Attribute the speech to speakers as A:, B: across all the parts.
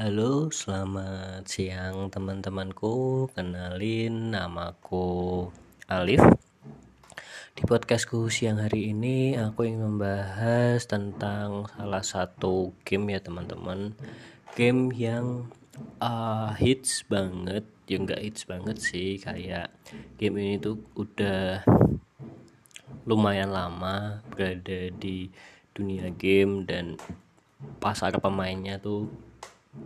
A: Halo, selamat siang teman-temanku. Kenalin namaku Alif. Di podcastku siang hari ini aku ingin membahas tentang salah satu game ya teman-teman. Game yang uh, hits banget, ya enggak hits banget sih kayak game ini tuh udah lumayan lama berada di dunia game dan pasar pemainnya tuh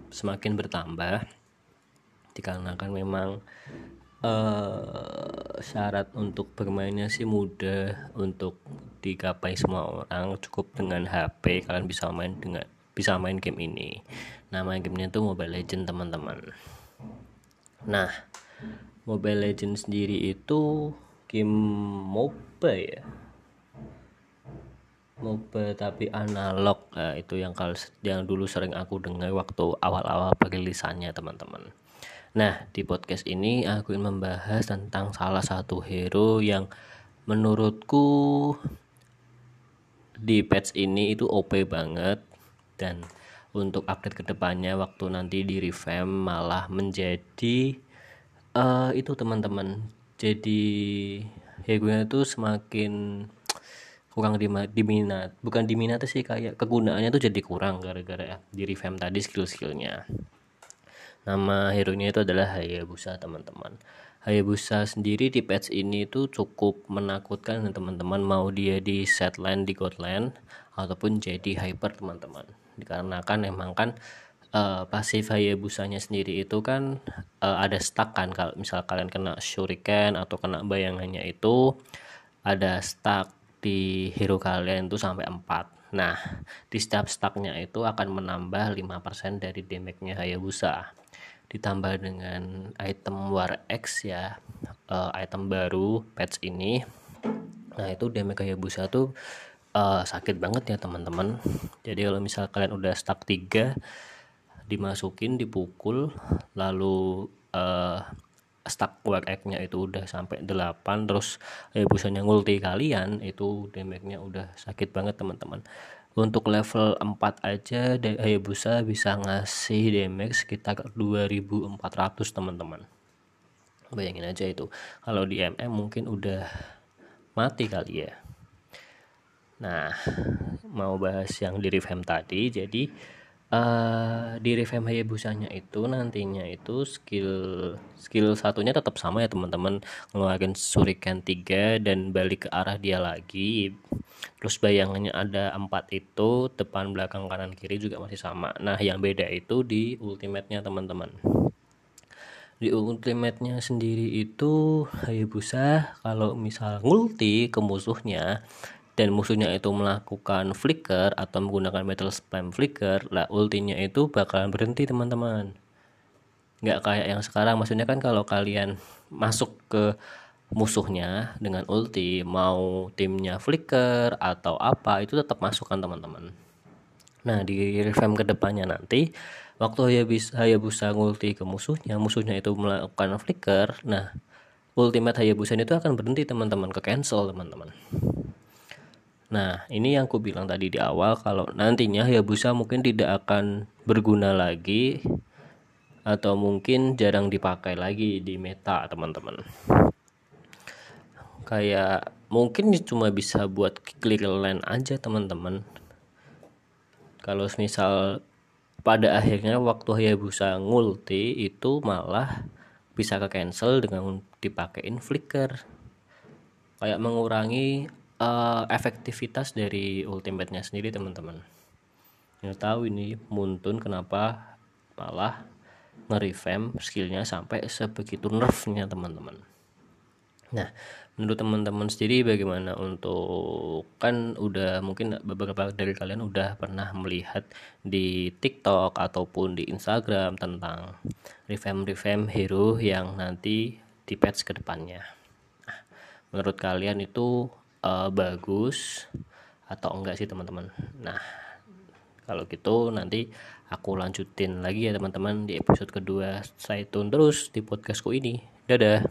A: semakin bertambah dikarenakan memang uh, syarat untuk bermainnya sih mudah untuk digapai semua orang cukup dengan HP kalian bisa main dengan bisa main game ini. Nama gamenya itu Mobile Legend teman-teman. Nah Mobile Legend sendiri itu game MOBA ya MOBA tapi analog. Nah, itu yang kalau yang dulu sering aku dengar waktu awal-awal perilisannya teman-teman. Nah di podcast ini aku ingin membahas tentang salah satu hero yang menurutku di patch ini itu OP banget. Dan untuk update ke depannya waktu nanti di revamp malah menjadi uh, itu teman-teman. Jadi hero itu semakin kurang diminat. Bukan diminat sih kayak kegunaannya tuh jadi kurang gara-gara di revamp tadi skill-skillnya. Nama hero nya itu adalah Hayabusa teman-teman. Hayabusa sendiri di patch ini tuh cukup menakutkan teman-teman mau dia di setland di godland ataupun jadi hyper teman-teman. Dikarenakan emang kan uh, pasif Hayabusanya sendiri itu kan uh, ada stuck kan. Kalau misal kalian kena shuriken atau kena bayangannya itu ada stuck di hero kalian itu sampai 4 nah di setiap stacknya itu akan menambah 5% dari damage-nya Hayabusa. Ditambah dengan item War X ya uh, item baru patch ini. Nah itu damage Hayabusa tuh uh, sakit banget ya teman-teman. Jadi kalau misal kalian udah stack 3 dimasukin dipukul lalu uh, stack work nya itu udah sampai 8 terus Hayabusanya ngulti kalian itu damage-nya udah sakit banget teman-teman. Untuk level 4 aja Hayabusa bisa ngasih damage sekitar 2400 teman-teman. Bayangin aja itu. Kalau di MM mungkin udah mati kali ya. Nah mau bahas yang di revamp tadi jadi uh, di revamp Hayabusanya itu nantinya itu skill skill satunya tetap sama ya teman-teman. Ngeluarin suriken 3 dan balik ke arah dia lagi. Terus bayangannya ada empat itu depan belakang kanan kiri juga masih sama. Nah yang beda itu di ultimate-nya teman-teman. Di ultimate-nya sendiri itu Hayabusa kalau misal ngulti ke musuhnya dan musuhnya itu melakukan flicker atau menggunakan metal spam flicker lah ultinya itu bakalan berhenti teman-teman. Nggak kayak yang sekarang. Maksudnya kan kalau kalian masuk ke musuhnya dengan ulti mau timnya flicker atau apa itu tetap masuk kan teman-teman. Nah di revamp ke depannya nanti waktu Hayabusa, Hayabusa ngulti ke musuhnya musuhnya itu melakukan flicker nah ultimate Hayabusa itu akan berhenti teman-teman ke cancel teman-teman Nah, ini yang aku bilang tadi di awal kalau nantinya Hayabusa mungkin tidak akan berguna lagi atau mungkin jarang dipakai lagi di meta, teman-teman. Kayak mungkin cuma bisa buat clear lane aja, teman-teman. Kalau misal pada akhirnya waktu Hayabusa ngulti itu malah bisa ke cancel dengan dipakein flicker kayak mengurangi uh, efektivitas dari ultimate-nya sendiri teman-teman. Yang tahu ini Muntun kenapa malah nge-revamp skillnya sampai sebegitu nerfnya teman-teman. Nah menurut teman-teman sendiri bagaimana untuk kan udah mungkin beberapa dari kalian udah pernah melihat di TikTok ataupun di Instagram tentang revamp-revamp hero yang nanti di patch ke depannya nah, menurut kalian itu uh, bagus atau enggak sih teman-teman? Nah kalau gitu nanti aku lanjutin lagi ya teman-teman di episode kedua. Stay tune terus di podcastku ini. Dadah